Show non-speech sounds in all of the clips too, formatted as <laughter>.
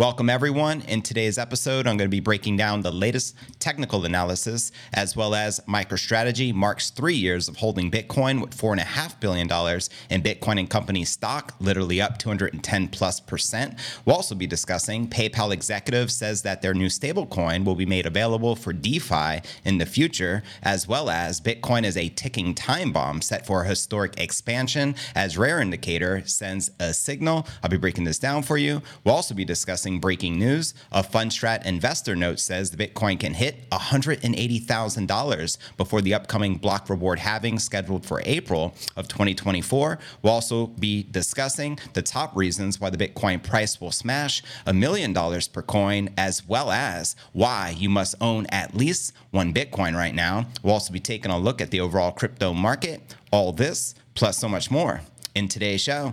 Welcome, everyone. In today's episode, I'm going to be breaking down the latest technical analysis as well as MicroStrategy marks three years of holding Bitcoin with $4.5 billion in Bitcoin and company stock, literally up 210 plus percent. We'll also be discussing PayPal executive says that their new stablecoin will be made available for DeFi in the future, as well as Bitcoin is a ticking time bomb set for a historic expansion as Rare Indicator sends a signal. I'll be breaking this down for you. We'll also be discussing breaking news. A Fundstrat investor note says the Bitcoin can hit $180,000 before the upcoming block reward halving scheduled for April of 2024. We'll also be discussing the top reasons why the Bitcoin price will smash a million dollars per coin, as well as why you must own at least one Bitcoin right now. We'll also be taking a look at the overall crypto market. All this, plus so much more in today's show.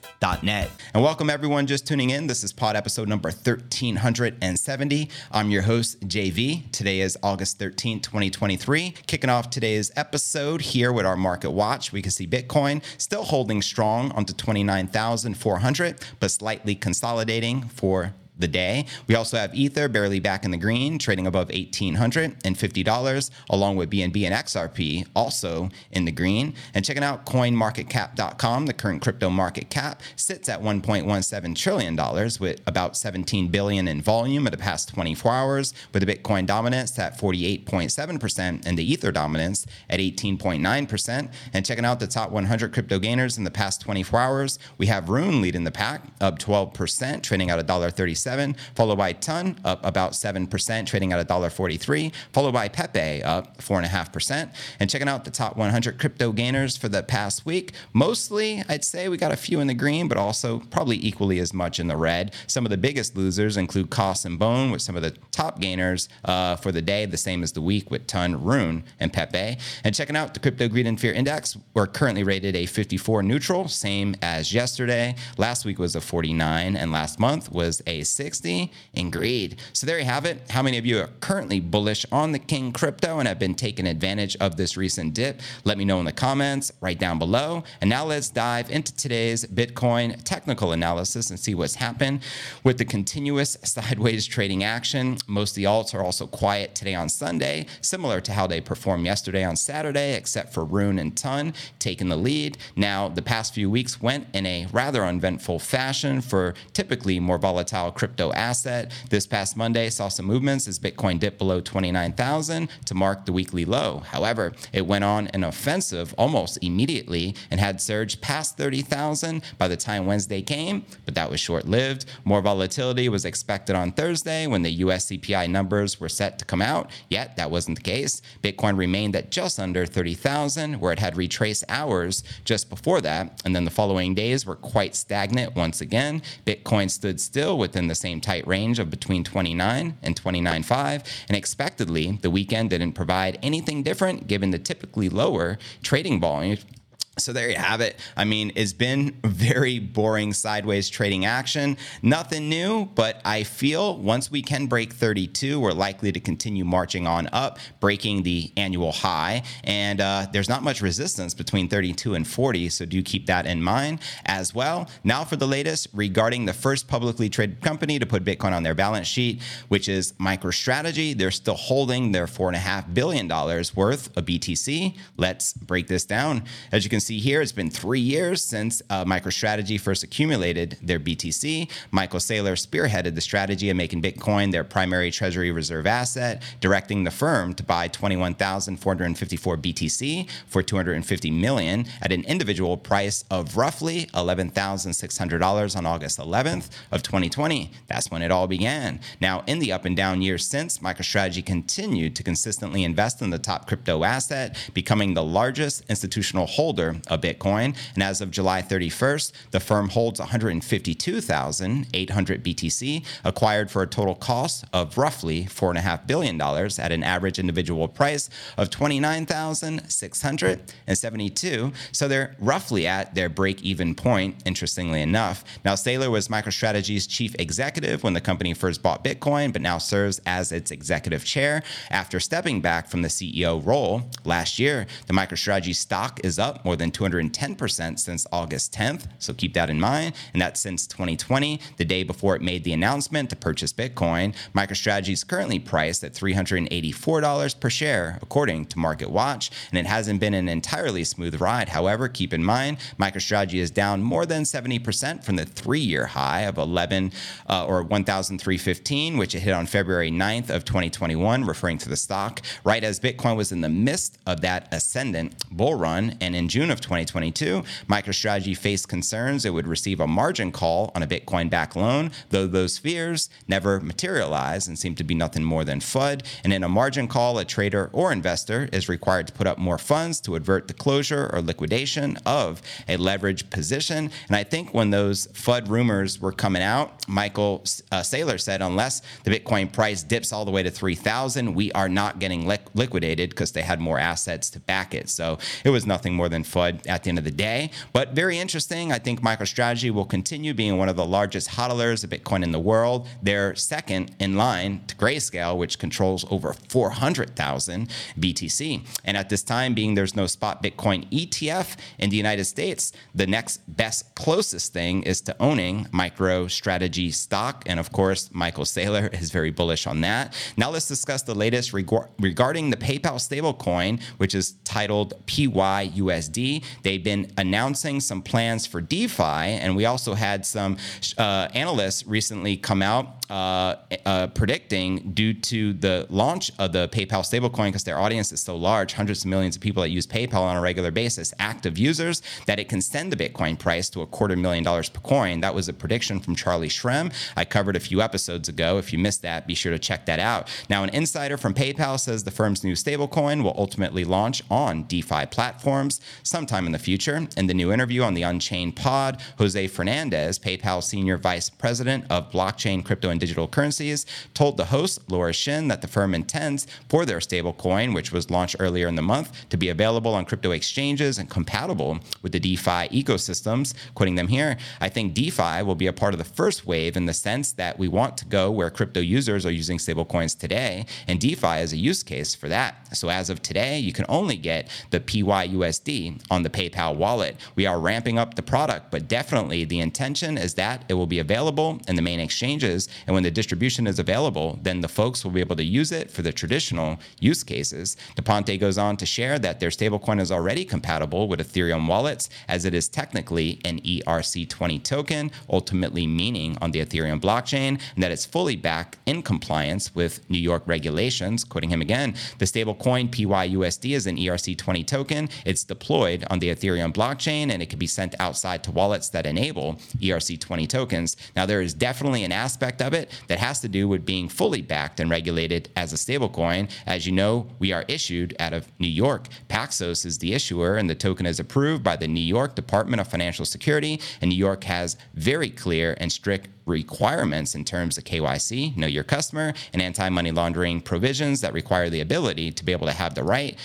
And welcome everyone just tuning in. This is pod episode number 1370. I'm your host, JV. Today is August 13, 2023. Kicking off today's episode here with our market watch, we can see Bitcoin still holding strong onto 29,400, but slightly consolidating for the day. We also have Ether barely back in the green, trading above $1,850, along with BNB and XRP also in the green. And checking out coinmarketcap.com, the current crypto market cap sits at $1.17 trillion with about 17 billion in volume in the past 24 hours, with the Bitcoin dominance at 48.7% and the Ether dominance at 18.9%. And checking out the top 100 crypto gainers in the past 24 hours, we have Rune leading the pack, up 12%, trading at $1.37 followed by Ton up about 7%, trading at $1.43, followed by Pepe up 4.5%. And checking out the top 100 crypto gainers for the past week, mostly I'd say we got a few in the green, but also probably equally as much in the red. Some of the biggest losers include Cost and Bone, with some of the top gainers uh, for the day, the same as the week with Ton, Rune, and Pepe. And checking out the Crypto Greed and Fear Index, we're currently rated a 54 neutral, same as yesterday. Last week was a 49, and last month was a 60 in greed. So there you have it. How many of you are currently bullish on the King crypto and have been taking advantage of this recent dip? Let me know in the comments right down below. And now let's dive into today's Bitcoin technical analysis and see what's happened with the continuous <laughs> sideways trading action. Most of the alts are also quiet today on Sunday, similar to how they performed yesterday on Saturday, except for Rune and Ton taking the lead. Now, the past few weeks went in a rather uneventful fashion for typically more volatile crypto asset. This past Monday saw some movements as Bitcoin dipped below 29,000 to mark the weekly low. However, it went on an offensive almost immediately and had surged past 30,000 by the time Wednesday came, but that was short lived. More volatility was expected on Thursday when the US CPI numbers were set to come out, yet that wasn't the case. Bitcoin remained at just under 30,000, where it had retraced hours just before that, and then the following days were quite stagnant once again. Bitcoin stood still within the same tight range of between 29 and 29.5, and expectedly, the weekend didn't provide anything different given the typically lower trading volume So there you have it. I mean, it's been very boring sideways trading action. Nothing new, but I feel once we can break 32, we're likely to continue marching on up, breaking the annual high. And uh, there's not much resistance between 32 and 40, so do keep that in mind as well. Now for the latest regarding the first publicly traded company to put Bitcoin on their balance sheet, which is MicroStrategy. They're still holding their $4.5 billion worth of BTC. Let's break this down. As you can see here, it's been three years since uh, MicroStrategy first accumulated their BTC. Michael Saylor spearheaded the strategy of making Bitcoin their primary treasury reserve asset, directing the firm to buy 21,454 BTC for 250 million at an individual price of roughly $11,600 on August 11th of 2020. That's when it all began. Now, in the up and down years since, MicroStrategy continued to consistently invest in the top crypto asset, becoming the largest institutional holder of Bitcoin. And as of July 31st, the firm holds 152,800 BTC, acquired for a total cost of roughly $4.5 billion at an average individual price of 29,672. So they're roughly at their break even point, interestingly enough. Now, Saylor was MicroStrategy's chief executive when the company first bought Bitcoin, but now serves as its executive chair after stepping back from the CEO role last year. The MicroStrategy stock is up more than 210% since August 10th. So keep that in mind. And that's since 2020, the day before it made the announcement to purchase Bitcoin. MicroStrategy is currently priced at $384 per share, according to MarketWatch. And it hasn't been an entirely smooth ride. However, keep in mind, MicroStrategy is down more than 70% from the three year high of 11 uh, or 1,315, which it hit on February 9th of 2021, referring to the stock, right as Bitcoin was in the midst of that ascendant bull run. And in June of 2022, MicroStrategy faced concerns it would receive a margin call on a Bitcoin backed loan, though those fears never materialized and seemed to be nothing more than FUD. And in a margin call, a trader or investor is required to put up more funds to avert the closure or liquidation of a leveraged position. And I think when those FUD rumors were coming out, Michael uh, Saylor said, unless the Bitcoin price dips all the way to 3,000, we are not getting li- liquidated because they had more assets to back it. So it was nothing more than FUD at the end of the day. But very interesting. I think MicroStrategy will continue being one of the largest hodlers of Bitcoin in the world. They're second in line to Grayscale, which controls over 400,000 BTC. And at this time, being there's no spot Bitcoin ETF in the United States, the next best closest thing is to owning MicroStrategy stock. And of course, Michael Saylor is very bullish on that. Now let's discuss the latest reg- regarding the PayPal stablecoin, which is titled PYUSD. They've been announcing some plans for DeFi, and we also had some uh, analysts recently come out uh, uh, predicting due to the launch of the PayPal stablecoin, because their audience is so large, hundreds of millions of people that use PayPal on a regular basis, active users, that it can send the Bitcoin price to a quarter million dollars per coin. That was a prediction from Charlie Shrem. I covered a few episodes ago. If you missed that, be sure to check that out. Now, an insider from PayPal says the firm's new stablecoin will ultimately launch on DeFi platforms sometime in the future. In the new interview on the Unchained Pod, Jose Fernandez, PayPal senior vice president of blockchain, crypto, and digital currencies, told the host, Laura Shin, that the firm intends for their stablecoin, which was launched earlier in the month, to be available on crypto exchanges and compatible with the DeFi ecosystems. Quoting them here, I think DeFi will be a part of the first wave in the sense that we want to go where crypto users are using stablecoins today, and DeFi is a use case for that. So as of today, you can only get the PYUSD on the PayPal wallet. We are ramping up the product, but definitely the intention is that it will be available in the main exchanges. And when the distribution is available, then the folks will be able to use it for the traditional use cases. da Ponte goes on to share that their stablecoin is already compatible with Ethereum wallets, as it is technically an ERC20 token, ultimately meaning on the Ethereum blockchain, and that it's fully back in compliance with New York regulations. Quoting him again, the stablecoin PYUSD is an ERC20 token. It's deployed on the Ethereum blockchain and it can be sent outside to wallets that enable ERC20 tokens. Now, there is definitely an aspect of that has to do with being fully backed and regulated as a stablecoin. As you know, we are issued out of New York. Paxos is the issuer, and the token is approved by the New York Department of Financial Security. And New York has very clear and strict requirements in terms of KYC, know your customer, and anti money laundering provisions that require the ability to be able to have the right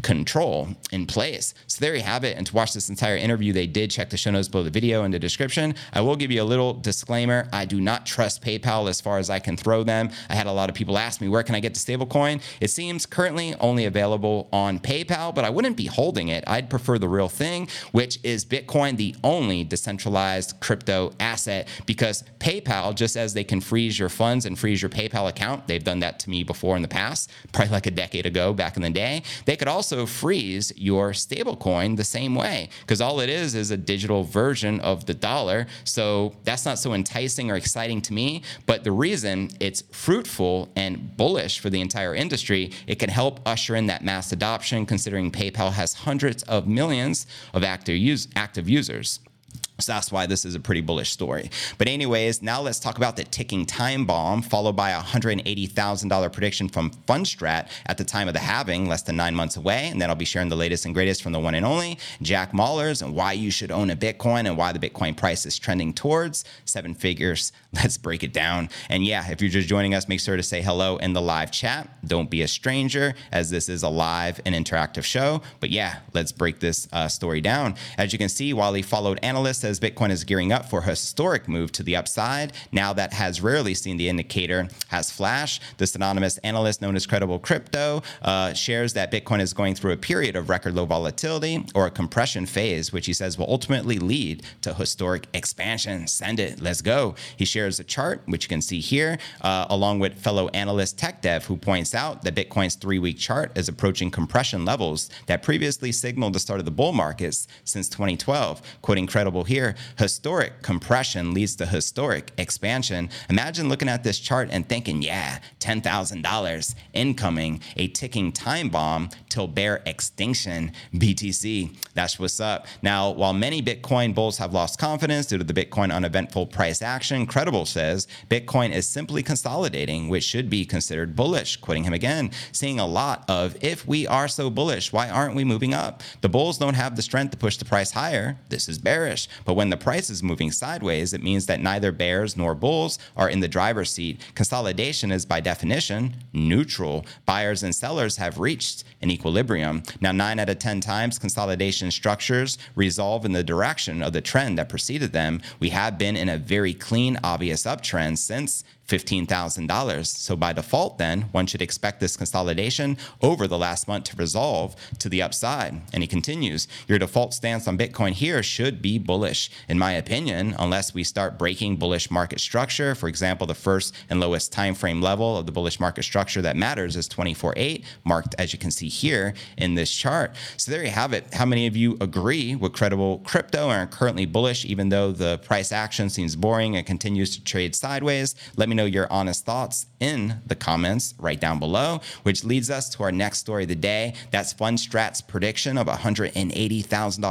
control in place. So there you have it. And to watch this entire interview, they did check the show notes below the video in the description. I will give you a little disclaimer. I do not trust PayPal as far as I can throw them. I had a lot of people ask me, where can I get the stablecoin? It seems currently only available on PayPal, but I wouldn't be holding it. I'd prefer the real thing, which is Bitcoin, the only decentralized crypto asset, because PayPal, just as they can freeze your funds and freeze your PayPal account, they've done that to me before in the past, probably like a decade ago back in the day. They could also freeze your stablecoin the same way, because all it is is a digital version of the dollar. So that's not so enticing or exciting to me. But the reason it's fruitful and bullish for the entire industry, it can help usher in that mass adoption, considering PayPal has hundreds of millions of active, use, active users. So that's why this is a pretty bullish story. But, anyways, now let's talk about the ticking time bomb, followed by a $180,000 prediction from Fundstrat at the time of the halving, less than nine months away. And then I'll be sharing the latest and greatest from the one and only Jack Mallers and why you should own a Bitcoin and why the Bitcoin price is trending towards seven figures. <laughs> Let's break it down. And yeah, if you're just joining us, make sure to say hello in the live chat. Don't be a stranger, as this is a live and interactive show. But yeah, let's break this uh, story down. As you can see, he followed analysts Bitcoin is gearing up for a historic move to the upside. Now that has rarely seen the indicator has flash. This anonymous analyst known as Credible Crypto uh, shares that Bitcoin is going through a period of record low volatility or a compression phase, which he says will ultimately lead to historic expansion. Send it. Let's go. He shares a chart, which you can see here, uh, along with fellow analyst TechDev, who points out that Bitcoin's three week chart is approaching compression levels that previously signaled the start of the bull markets since 2012. Quoting Credible here, here, historic compression leads to historic expansion. Imagine looking at this chart and thinking, yeah, $10,000 incoming, a ticking time bomb till bear extinction. BTC, that's what's up. Now, while many Bitcoin bulls have lost confidence due to the Bitcoin uneventful price action, Credible says Bitcoin is simply consolidating, which should be considered bullish. Quoting him again, seeing a lot of if we are so bullish, why aren't we moving up? The bulls don't have the strength to push the price higher. This is bearish. But when the price is moving sideways, it means that neither bears nor bulls are in the driver's seat. Consolidation is by definition neutral. Buyers and sellers have reached an equilibrium. Now, nine out of 10 times consolidation structures resolve in the direction of the trend that preceded them. We have been in a very clean, obvious uptrend since $15,000. So by default, then, one should expect this consolidation over the last month to resolve to the upside. And he continues Your default stance on Bitcoin here should be bullish, in my opinion, unless we start breaking bullish market structure. For example, the first and lowest time frame level of the bullish market structure that matters is 24.8, marked as you can see here in this chart. So there you have it. How many of you agree with credible crypto and are currently bullish, even though the price action seems boring and continues to trade sideways? Let me know know your honest thoughts in the comments right down below, which leads us to our next story of the day. That's Fundstrat's prediction of $180,000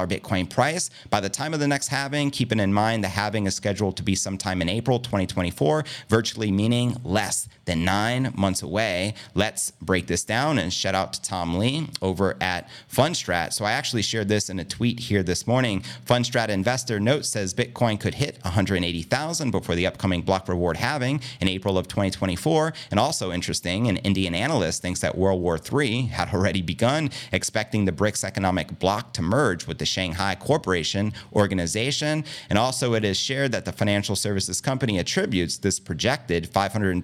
Bitcoin price. By the time of the next halving, keeping in mind the halving is scheduled to be sometime in April 2024, virtually meaning less than nine months away. Let's break this down and shout out to Tom Lee over at Fundstrat. So I actually shared this in a tweet here this morning. Fundstrat investor note says Bitcoin could hit 180,000 before the upcoming block reward halving in April of 2024. And also interesting, an Indian analyst thinks that World War III had already begun, expecting the BRICS economic bloc to merge with the Shanghai Cooperation Organization. And also, it is shared that the financial services company attributes this projected 521%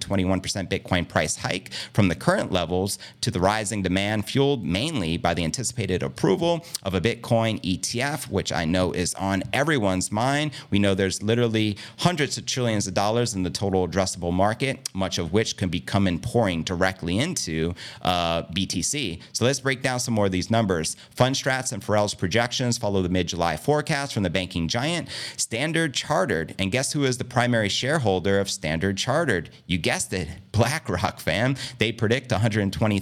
Bitcoin price hike from the current levels to the rising demand fueled mainly by the anticipated approval of a Bitcoin ETF, which I know is on everyone's mind. We know there's literally hundreds of trillions of dollars in the total addressable market, much of which can be coming pouring directly into uh, BTC. So let's break down some more of these numbers. Fundstrat's and Farrell's projections follow the mid July forecast from the banking giant Standard Chartered. And guess who is the primary shareholder of Standard Chartered? You guessed it, BlackRock, fam. They predict $120,000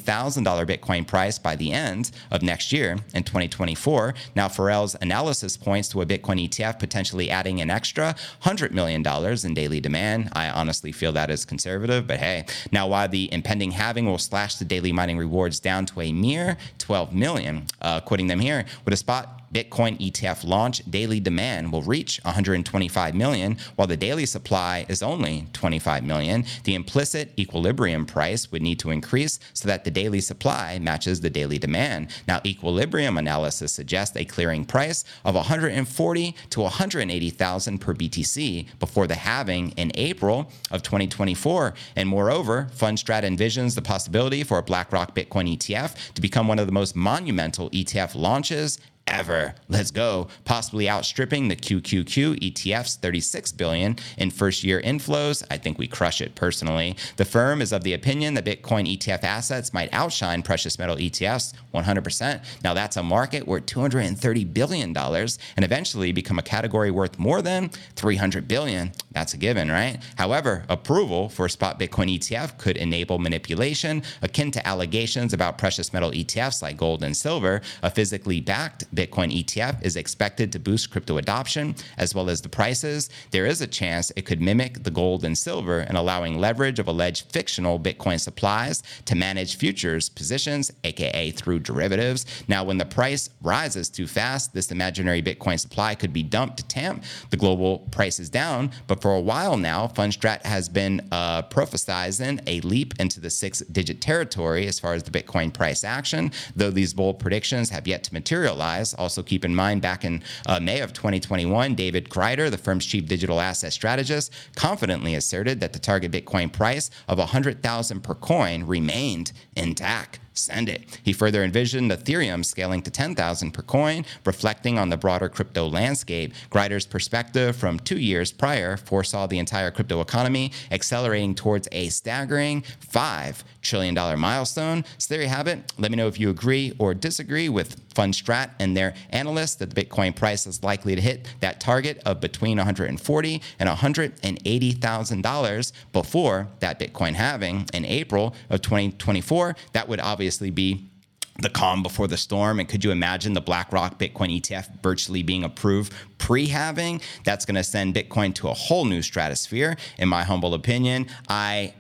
Bitcoin price by the end of next year in 2024. Now, Farrell's analysis points to a Bitcoin ETF potentially adding an extra $100 million in daily demand. I honestly feel that is conservative, but hey. Now, while the impending halving will slash the daily mining rewards down to a mere 12 million, uh, quoting them here, with a spot Bitcoin ETF launch, daily demand will reach 125 million, while the daily supply is only 25 million. The implicit equilibrium price would need to increase so that the daily supply matches the daily demand. Now, equilibrium analysis suggests a clearing price of 140 to 180,000 per BTC before the halving in April of 2024. And moreover, Fundstrat envisions the possibility for a BlackRock Bitcoin ETF to become one of the most monumental ETF launches ever. Let's go. Possibly outstripping the QQQ ETF's 36 billion in first year inflows. I think we crush it personally. The firm is of the opinion that Bitcoin ETF assets might outshine precious metal ETFs 100%. Now that's a market worth 230 billion dollars and eventually become a category worth more than 300 billion. That's a given, right? However, approval for a spot Bitcoin ETF could enable manipulation akin to allegations about precious metal ETFs like gold and silver. A physically backed Bitcoin ETF is expected to boost crypto adoption as well as the prices. There is a chance it could mimic the gold and silver in allowing leverage of alleged fictional Bitcoin supplies to manage futures positions, aka through derivatives. Now, when the price rises too fast, this imaginary Bitcoin supply could be dumped to tamp the global prices down. But for a while now, Fundstrat has been uh, prophesizing a leap into the six digit territory as far as the Bitcoin price action, though these bold predictions have yet to materialize. Also, keep in mind, back in uh, May of 2021, David Grider, the firm's chief digital asset strategist, confidently asserted that the target Bitcoin price of 100,000 per coin remained intact send it. He further envisioned Ethereum scaling to 10,000 per coin, reflecting on the broader crypto landscape. Grider's perspective from two years prior foresaw the entire crypto economy accelerating towards a staggering $5 trillion milestone. So there you have it. Let me know if you agree or disagree with Fundstrat and their analysts that the Bitcoin price is likely to hit that target of between 140 and 180,000 dollars before that Bitcoin halving in April of 2024. That would obviously obviously be the calm before the storm. And could you imagine the BlackRock Bitcoin ETF virtually being approved pre halving? That's going to send Bitcoin to a whole new stratosphere, in my humble opinion. I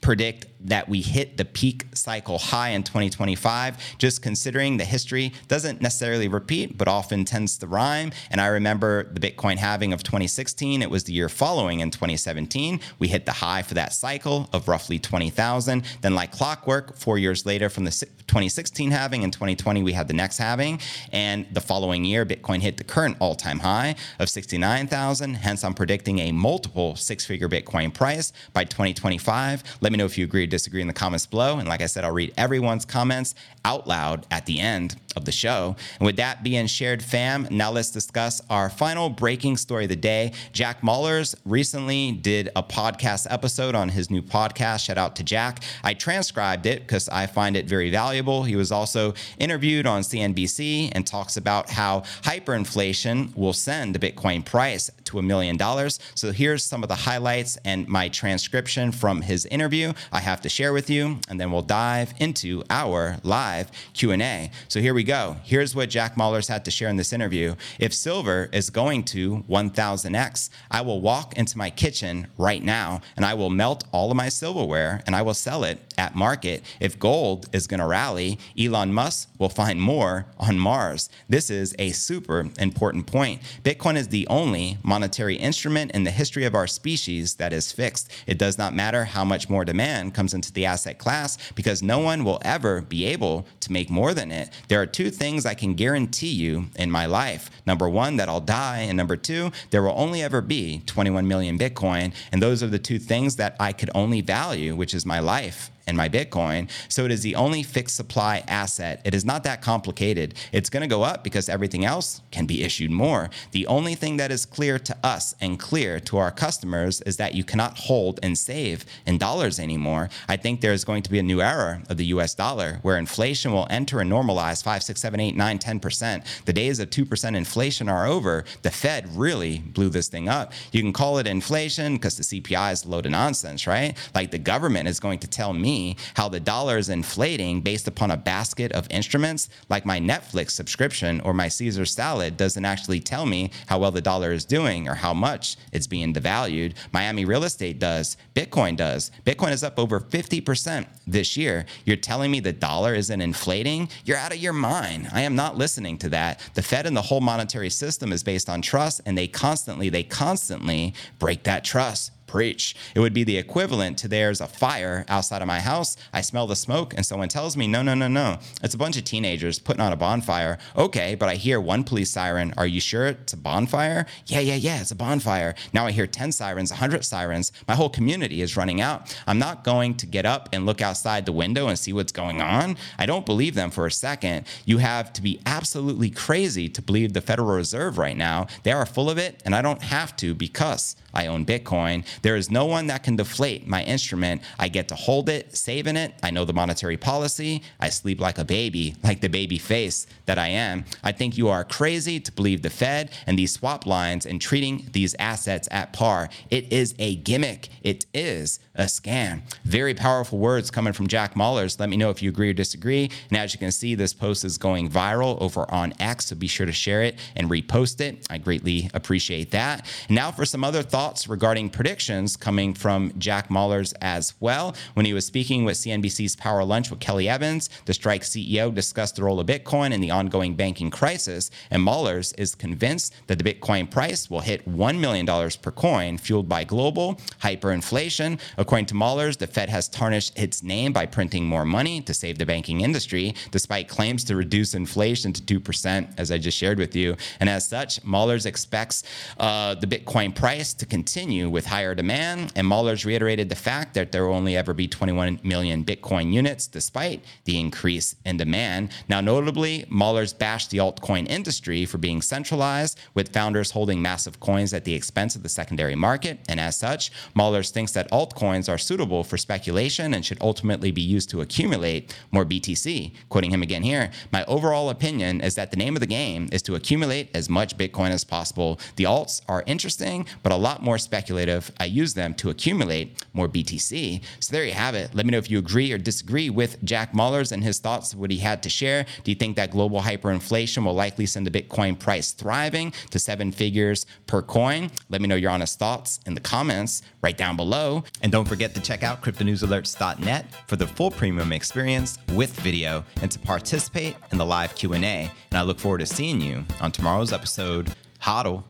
predict that we hit the peak cycle high in 2025, just considering the history doesn't necessarily repeat, but often tends to rhyme. And I remember the Bitcoin halving of 2016, it was the year following in 2017. We hit the high for that cycle of roughly 20,000. Then, like clockwork, four years later from the 2016 halving in 2020, we had the next halving. And the following year, Bitcoin hit the current all time high of 69,000. Hence, I'm predicting a multiple six figure Bitcoin price by 2025. Let me know if you agree disagree in the comments below. And like I said, I'll read everyone's comments out loud at the end of the show. And with that being shared, fam, now let's discuss our final breaking story of the day. Jack Mallers recently did a podcast episode on his new podcast. Shout out to Jack. I transcribed it because I find it very valuable. He was also interviewed on CNBC and talks about how hyperinflation will send the Bitcoin price to a million dollars. So here's some of the highlights and my transcription from his interview I have to share with you, and then we'll dive into our live Q&A. So here we go. Here's what Jack Mallers had to share in this interview. If silver is going to 1000x, I will walk into my kitchen right now and I will melt all of my silverware and I will sell it at market. If gold is going to rally, Elon Musk will find more on Mars. This is a super important point. Bitcoin is the only monetary instrument in the history of our species that is fixed. It does not matter how much more demand comes into the asset class because no one will ever be able to make more than it. There are two things I can guarantee you in my life. Number one, that I'll die. And number two, there will only ever be 21 million Bitcoin. And those are the two things that I could only value, which is my life and my Bitcoin. So it is the only fixed supply asset. It is not that complicated. It's going to go up because everything else can be issued more. The only thing that is clear to us and clear to our customers is that you cannot hold and save in dollars anymore. I think there's going to be a new era of the US dollar where inflation will enter and normalize 5, 6, 7, 8, 9, 10%. The days of 2% inflation are over. The Fed really blew this thing up. You can call it inflation because the CPI is a load of nonsense, right? Like the government is going to tell me me how the dollar is inflating based upon a basket of instruments like my Netflix subscription or my Caesar salad doesn't actually tell me how well the dollar is doing or how much it's being devalued. Miami real estate does, Bitcoin does. Bitcoin is up over 50% this year. You're telling me the dollar isn't inflating? You're out of your mind. I am not listening to that. The Fed and the whole monetary system is based on trust, and they constantly, they constantly break that trust preach. It would be the equivalent to there's a fire outside of my house. I smell the smoke, and someone tells me, no, no, no, no. It's a bunch of teenagers putting on a bonfire. Okay, but I hear one police siren. Are you sure it's a bonfire? Yeah, yeah, yeah, it's a bonfire. Now I hear 10 sirens, 100 sirens. My whole community is running out. I'm not going to get up and look outside the window and see what's going on. I don't believe them for a second. You have to be absolutely crazy to believe the Federal Reserve right now. They are full of it, and I don't have to because I own Bitcoin. There is no one that can deflate my instrument. I get to hold it, save in it. I know the monetary policy. I sleep like a baby, <laughs> like the baby face that I am. I think you are crazy to believe the Fed and these swap lines and treating these assets at par. It is a gimmick. It is a scam. Very powerful words coming from Jack Mallers. Let me know if you agree or disagree. And as you can see, this post is going viral over on X, so be sure to share it and repost it. I greatly appreciate that. Now for some other thoughts regarding predictions coming from Jack Mallers as well. When he was speaking with CNBC's Power Lunch with Kelly Evans, the Strike CEO discussed the role of Bitcoin in the ongoing banking crisis. And Mallers is convinced that the Bitcoin price will hit $1 million per coin, fueled by global hyperinflation. According to Mallers, the Fed has tarnished its name by printing more money to save the banking industry, despite claims to reduce inflation to 2%, as I just shared with you. And as such, Mallers expects uh, the Bitcoin price to continue with higher demand. And Mallers reiterated the fact that there will only ever be 21 million Bitcoin units, despite the increase in demand. Now, notably, Mallers bashed the altcoin industry for being centralized, with founders holding massive coins at the expense of the secondary market. And as such, Mallers thinks that altcoins coins are suitable for speculation and should ultimately be used to accumulate more BTC. Quoting him again here, my overall opinion is that the name of the game is to accumulate as much Bitcoin as possible. The alts are interesting, but a lot more speculative. I use them to accumulate more BTC. So there you have it. Let me know if you agree or disagree with Jack Mallers and his thoughts, what he had to share. Do you think that global hyperinflation will likely send the Bitcoin price thriving to seven figures per coin? Let me know your honest thoughts in the comments right down below. And don't don't forget to check out cryptonewsalerts.net for the full premium experience with video and to participate in the live Q&A. And I look forward to seeing you on tomorrow's episode. Hodl.